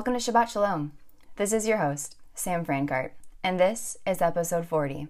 Welcome to Shabbat Shalom. This is your host, Sam Frankart, and this is episode 40.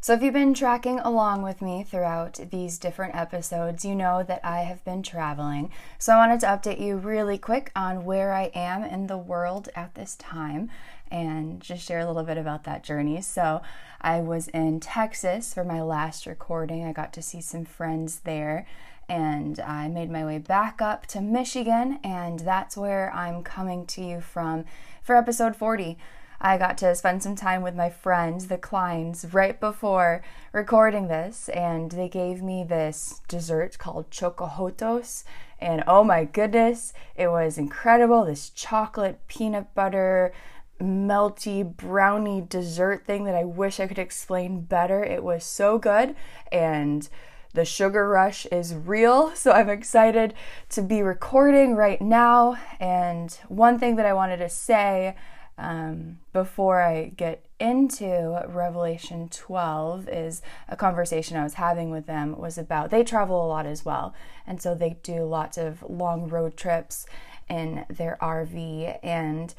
So, if you've been tracking along with me throughout these different episodes, you know that I have been traveling. So, I wanted to update you really quick on where I am in the world at this time and just share a little bit about that journey. So, I was in Texas for my last recording. I got to see some friends there and I made my way back up to Michigan, and that's where I'm coming to you from for episode 40. I got to spend some time with my friends, the Kleins, right before recording this, and they gave me this dessert called Chocojotos. And oh my goodness, it was incredible! This chocolate peanut butter melty brownie dessert thing that I wish I could explain better. It was so good, and the sugar rush is real, so I'm excited to be recording right now. And one thing that I wanted to say um, before I get into Revelation 12 is a conversation I was having with them was about they travel a lot as well, and so they do lots of long road trips in their RV, and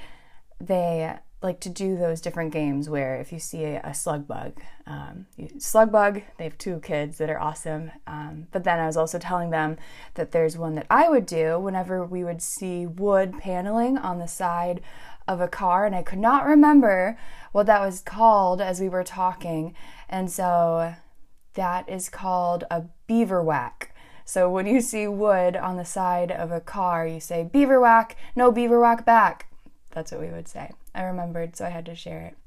they like to do those different games where if you see a, a slug bug, um, you, slug bug, they have two kids that are awesome. Um, but then I was also telling them that there's one that I would do whenever we would see wood paneling on the side of a car, and I could not remember what that was called as we were talking. And so that is called a beaver whack. So when you see wood on the side of a car, you say beaver whack, no beaver whack back. That's what we would say. I remembered, so I had to share it.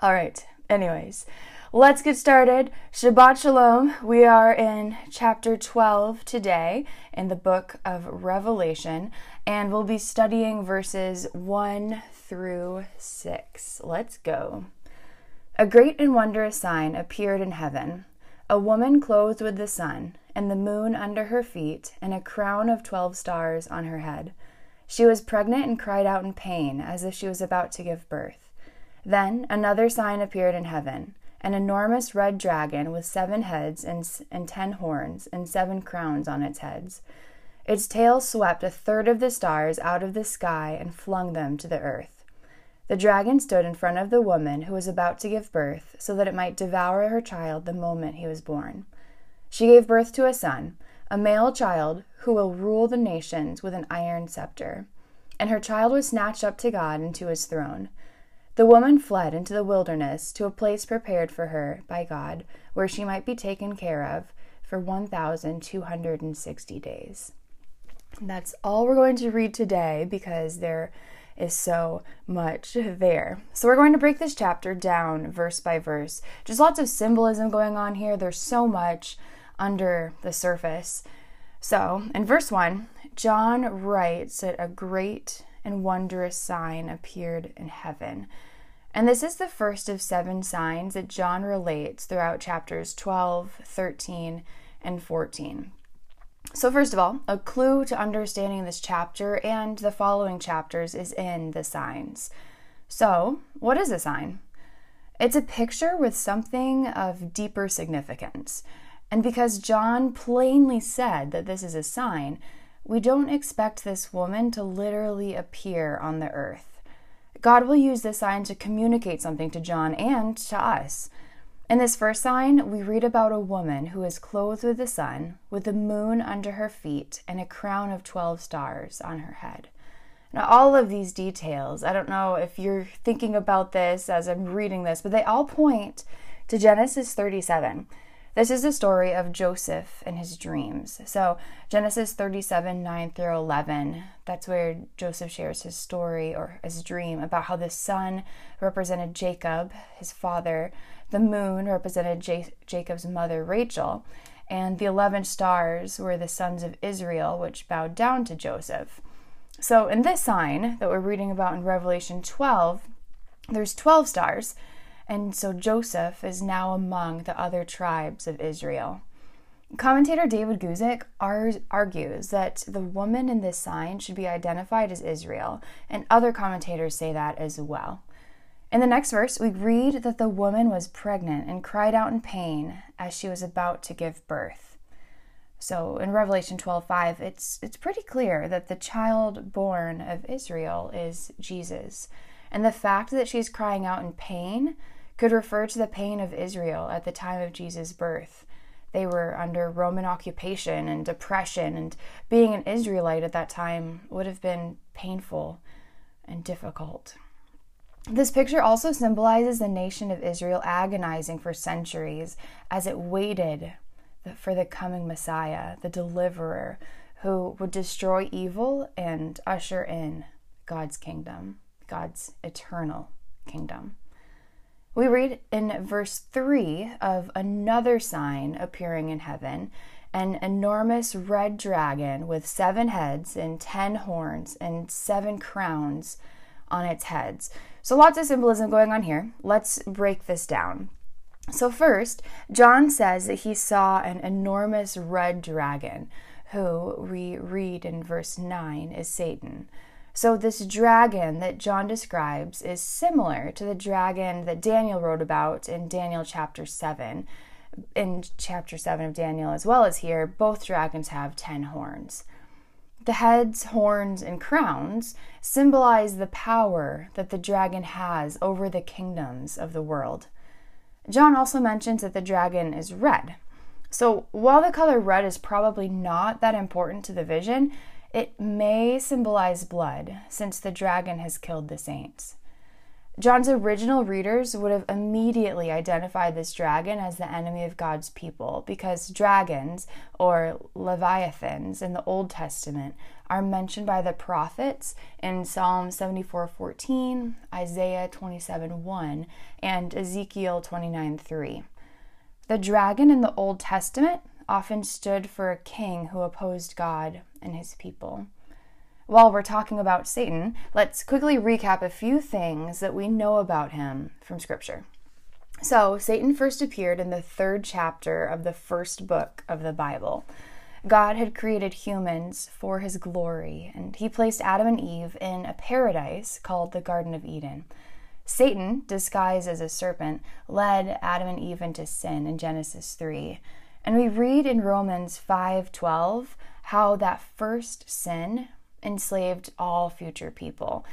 All right, anyways, let's get started. Shabbat Shalom. We are in chapter 12 today in the book of Revelation, and we'll be studying verses 1 through 6. Let's go. A great and wondrous sign appeared in heaven a woman clothed with the sun, and the moon under her feet, and a crown of twelve stars on her head. She was pregnant and cried out in pain, as if she was about to give birth. Then another sign appeared in heaven an enormous red dragon with seven heads and, and ten horns, and seven crowns on its heads. Its tail swept a third of the stars out of the sky and flung them to the earth. The dragon stood in front of the woman who was about to give birth, so that it might devour her child the moment he was born. She gave birth to a son a male child who will rule the nations with an iron scepter. And her child was snatched up to God and to his throne. The woman fled into the wilderness to a place prepared for her by God, where she might be taken care of for 1,260 days. That's all we're going to read today because there is so much there. So we're going to break this chapter down verse by verse. Just lots of symbolism going on here. There's so much under the surface. So, in verse 1, John writes that a great and wondrous sign appeared in heaven. And this is the first of seven signs that John relates throughout chapters 12, 13, and 14. So, first of all, a clue to understanding this chapter and the following chapters is in the signs. So, what is a sign? It's a picture with something of deeper significance. And because John plainly said that this is a sign, we don't expect this woman to literally appear on the earth. God will use this sign to communicate something to John and to us. In this first sign, we read about a woman who is clothed with the sun, with the moon under her feet, and a crown of 12 stars on her head. Now, all of these details, I don't know if you're thinking about this as I'm reading this, but they all point to Genesis 37. This is the story of Joseph and his dreams. So, Genesis 37 9 through 11, that's where Joseph shares his story or his dream about how the sun represented Jacob, his father, the moon represented J- Jacob's mother, Rachel, and the 11 stars were the sons of Israel, which bowed down to Joseph. So, in this sign that we're reading about in Revelation 12, there's 12 stars and so Joseph is now among the other tribes of Israel. Commentator David Guzik argues that the woman in this sign should be identified as Israel, and other commentators say that as well. In the next verse, we read that the woman was pregnant and cried out in pain as she was about to give birth. So in Revelation 12:5, it's it's pretty clear that the child born of Israel is Jesus. And the fact that she's crying out in pain could refer to the pain of Israel at the time of Jesus' birth. They were under Roman occupation and oppression, and being an Israelite at that time would have been painful and difficult. This picture also symbolizes the nation of Israel agonizing for centuries as it waited for the coming Messiah, the deliverer, who would destroy evil and usher in God's kingdom, God's eternal kingdom. We read in verse 3 of another sign appearing in heaven an enormous red dragon with seven heads and ten horns and seven crowns on its heads. So, lots of symbolism going on here. Let's break this down. So, first, John says that he saw an enormous red dragon, who we read in verse 9 is Satan. So, this dragon that John describes is similar to the dragon that Daniel wrote about in Daniel chapter 7. In chapter 7 of Daniel, as well as here, both dragons have 10 horns. The heads, horns, and crowns symbolize the power that the dragon has over the kingdoms of the world. John also mentions that the dragon is red. So, while the color red is probably not that important to the vision, it may symbolize blood, since the dragon has killed the saints. John's original readers would have immediately identified this dragon as the enemy of God's people because dragons, or leviathans, in the Old Testament are mentioned by the prophets in Psalm 74:14, Isaiah 27:1, and Ezekiel 29:3. The dragon in the Old Testament often stood for a king who opposed God and his people. While we're talking about Satan, let's quickly recap a few things that we know about him from Scripture. So, Satan first appeared in the third chapter of the first book of the Bible. God had created humans for his glory, and he placed Adam and Eve in a paradise called the Garden of Eden. Satan, disguised as a serpent, led Adam and Eve into sin in Genesis 3. And we read in Romans 5:12 how that first sin enslaved all future people.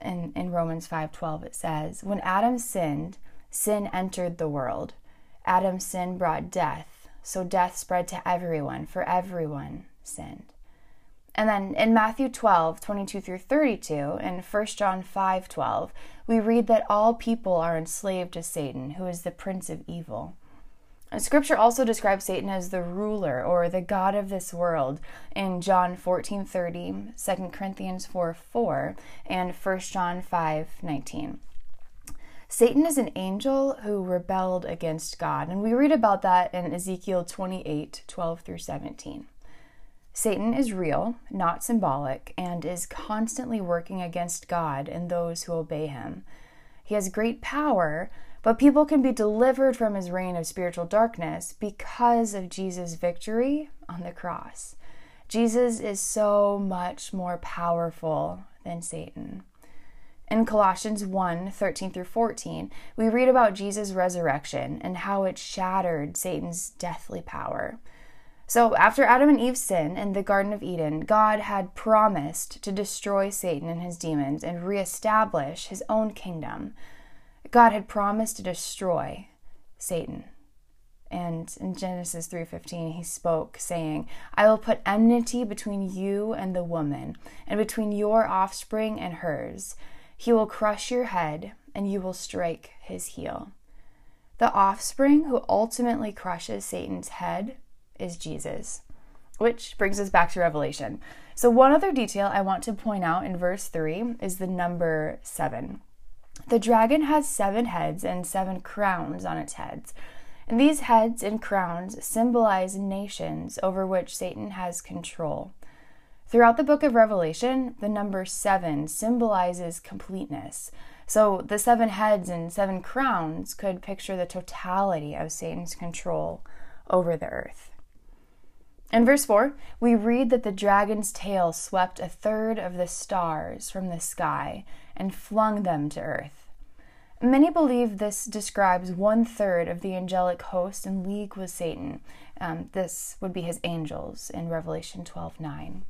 In, in Romans 5:12 it says, "When Adam sinned, sin entered the world. Adam's sin brought death, so death spread to everyone, for everyone sinned." And then in Matthew 12, 22 through 32, and 1 John 5, 12, we read that all people are enslaved to Satan, who is the prince of evil. Scripture also describes Satan as the ruler or the god of this world in John 14 30, 2 Corinthians 4 4, and 1 John 5 19. Satan is an angel who rebelled against God, and we read about that in Ezekiel 28 12 through 17. Satan is real, not symbolic, and is constantly working against God and those who obey him. He has great power, but people can be delivered from his reign of spiritual darkness because of Jesus' victory on the cross. Jesus is so much more powerful than Satan. In Colossians 1 13 through 14, we read about Jesus' resurrection and how it shattered Satan's deathly power. So, after Adam and Eve sinned in the Garden of Eden, God had promised to destroy Satan and his demons and reestablish his own kingdom. God had promised to destroy Satan. And in Genesis 3:15 he spoke saying, "I will put enmity between you and the woman, and between your offspring and hers. He will crush your head, and you will strike his heel." The offspring who ultimately crushes Satan's head is Jesus. Which brings us back to Revelation. So, one other detail I want to point out in verse 3 is the number 7. The dragon has seven heads and seven crowns on its heads. And these heads and crowns symbolize nations over which Satan has control. Throughout the book of Revelation, the number seven symbolizes completeness. So the seven heads and seven crowns could picture the totality of Satan's control over the earth. In verse 4, we read that the dragon's tail swept a third of the stars from the sky and flung them to earth. Many believe this describes one third of the angelic host in league with Satan, Um, this would be his angels in Revelation 12 9.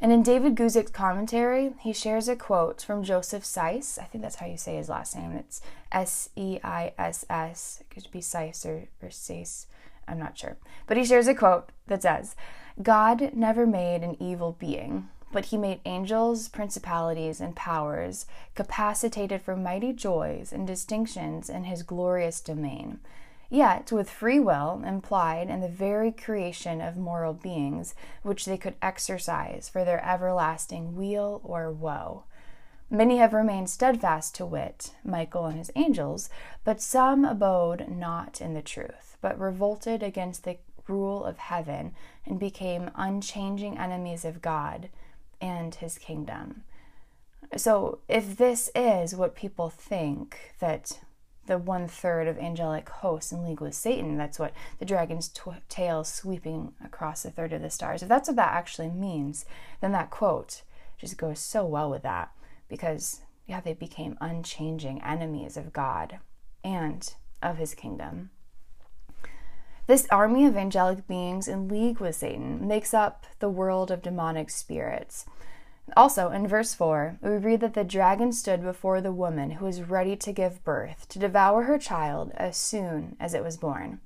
And in David Guzik's commentary, he shares a quote from Joseph Seiss. I think that's how you say his last name. It's S E I S S. It could be Seiss or, or Seiss. I'm not sure. But he shares a quote that says God never made an evil being, but he made angels, principalities, and powers capacitated for mighty joys and distinctions in his glorious domain yet with free will implied in the very creation of moral beings, which they could exercise for their everlasting weal or woe. Many have remained steadfast to wit, Michael and his angels, but some abode not in the truth, but revolted against the rule of heaven and became unchanging enemies of God and his kingdom. So, if this is what people think that the one third of angelic hosts in league with Satan. That's what the dragon's tw- tail sweeping across a third of the stars. If that's what that actually means, then that quote just goes so well with that because, yeah, they became unchanging enemies of God and of his kingdom. This army of angelic beings in league with Satan makes up the world of demonic spirits. Also, in verse 4, we read that the dragon stood before the woman who was ready to give birth to devour her child as soon as it was born.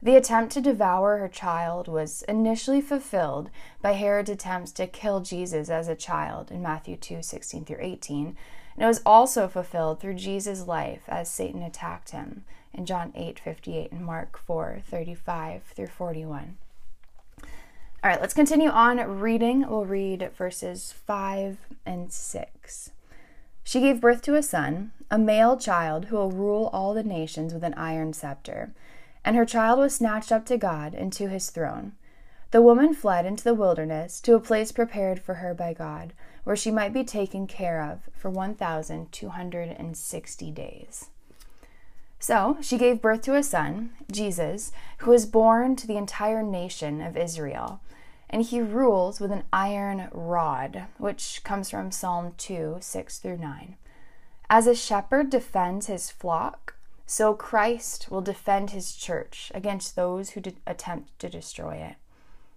The attempt to devour her child was initially fulfilled by Herod's attempts to kill Jesus as a child in Matthew 2 16 through 18, and it was also fulfilled through Jesus' life as Satan attacked him in John 8 58 and Mark 4 35 through 41. All right, let's continue on reading. We'll read verses 5 and 6. She gave birth to a son, a male child who will rule all the nations with an iron scepter. And her child was snatched up to God and to his throne. The woman fled into the wilderness to a place prepared for her by God, where she might be taken care of for 1,260 days. So she gave birth to a son, Jesus, who was born to the entire nation of Israel and he rules with an iron rod, which comes from Psalm 2 6 through 9. As a shepherd defends his flock, so Christ will defend his church against those who attempt to destroy it.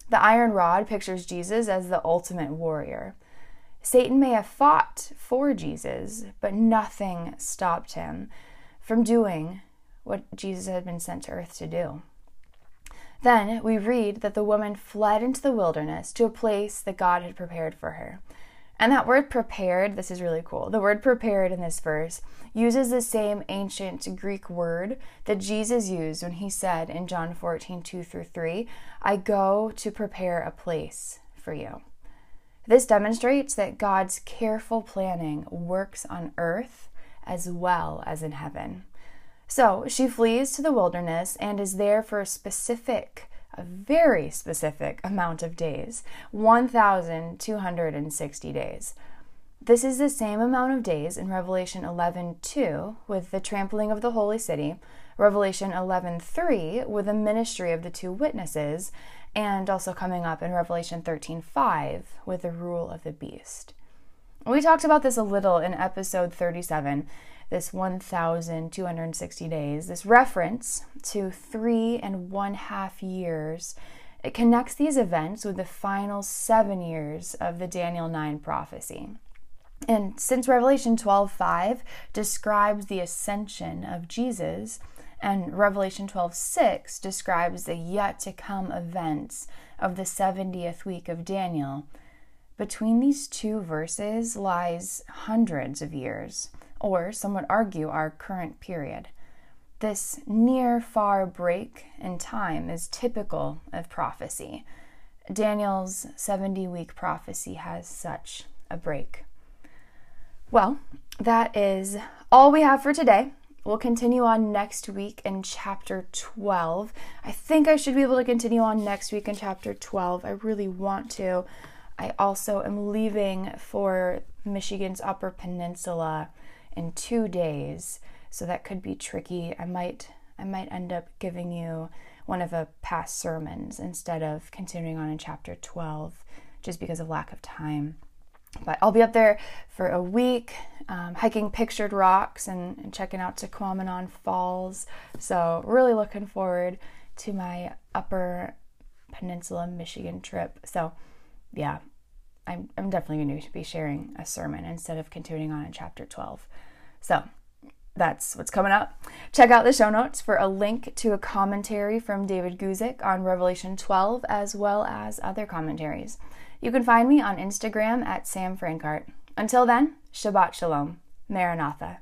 The iron rod pictures Jesus as the ultimate warrior. Satan may have fought for Jesus, but nothing stopped him from doing what Jesus had been sent to earth to do. Then we read that the woman fled into the wilderness to a place that God had prepared for her. And that word prepared, this is really cool. The word prepared in this verse uses the same ancient Greek word that Jesus used when he said in John 14, 2 through 3, I go to prepare a place for you. This demonstrates that God's careful planning works on earth as well as in heaven. So she flees to the wilderness and is there for a specific, a very specific amount of days 1,260 days. This is the same amount of days in Revelation 11:2 with the trampling of the holy city, Revelation 11:3 with the ministry of the two witnesses, and also coming up in Revelation 13:5 with the rule of the beast. We talked about this a little in episode 37 this 1,260 days, this reference to three and one half years, it connects these events with the final seven years of the Daniel 9 prophecy. And since Revelation 12:5 describes the ascension of Jesus, and Revelation 12:6 describes the yet to come events of the 70th week of Daniel, between these two verses lies hundreds of years or some would argue our current period. This near far break in time is typical of prophecy. Daniel's 70 week prophecy has such a break. Well, that is all we have for today. We'll continue on next week in chapter 12. I think I should be able to continue on next week in chapter 12. I really want to. I also am leaving for Michigan's Upper Peninsula in two days, so that could be tricky. I might I might end up giving you one of the past sermons instead of continuing on in chapter 12 just because of lack of time. But I'll be up there for a week, um, hiking pictured rocks and, and checking out Tahquamenon Falls. So, really looking forward to my upper peninsula Michigan trip. So, yeah, I'm, I'm definitely going to be sharing a sermon instead of continuing on in chapter 12. So, that's what's coming up. Check out the show notes for a link to a commentary from David Guzik on Revelation 12, as well as other commentaries. You can find me on Instagram at Sam Frankart. Until then, Shabbat Shalom. Maranatha.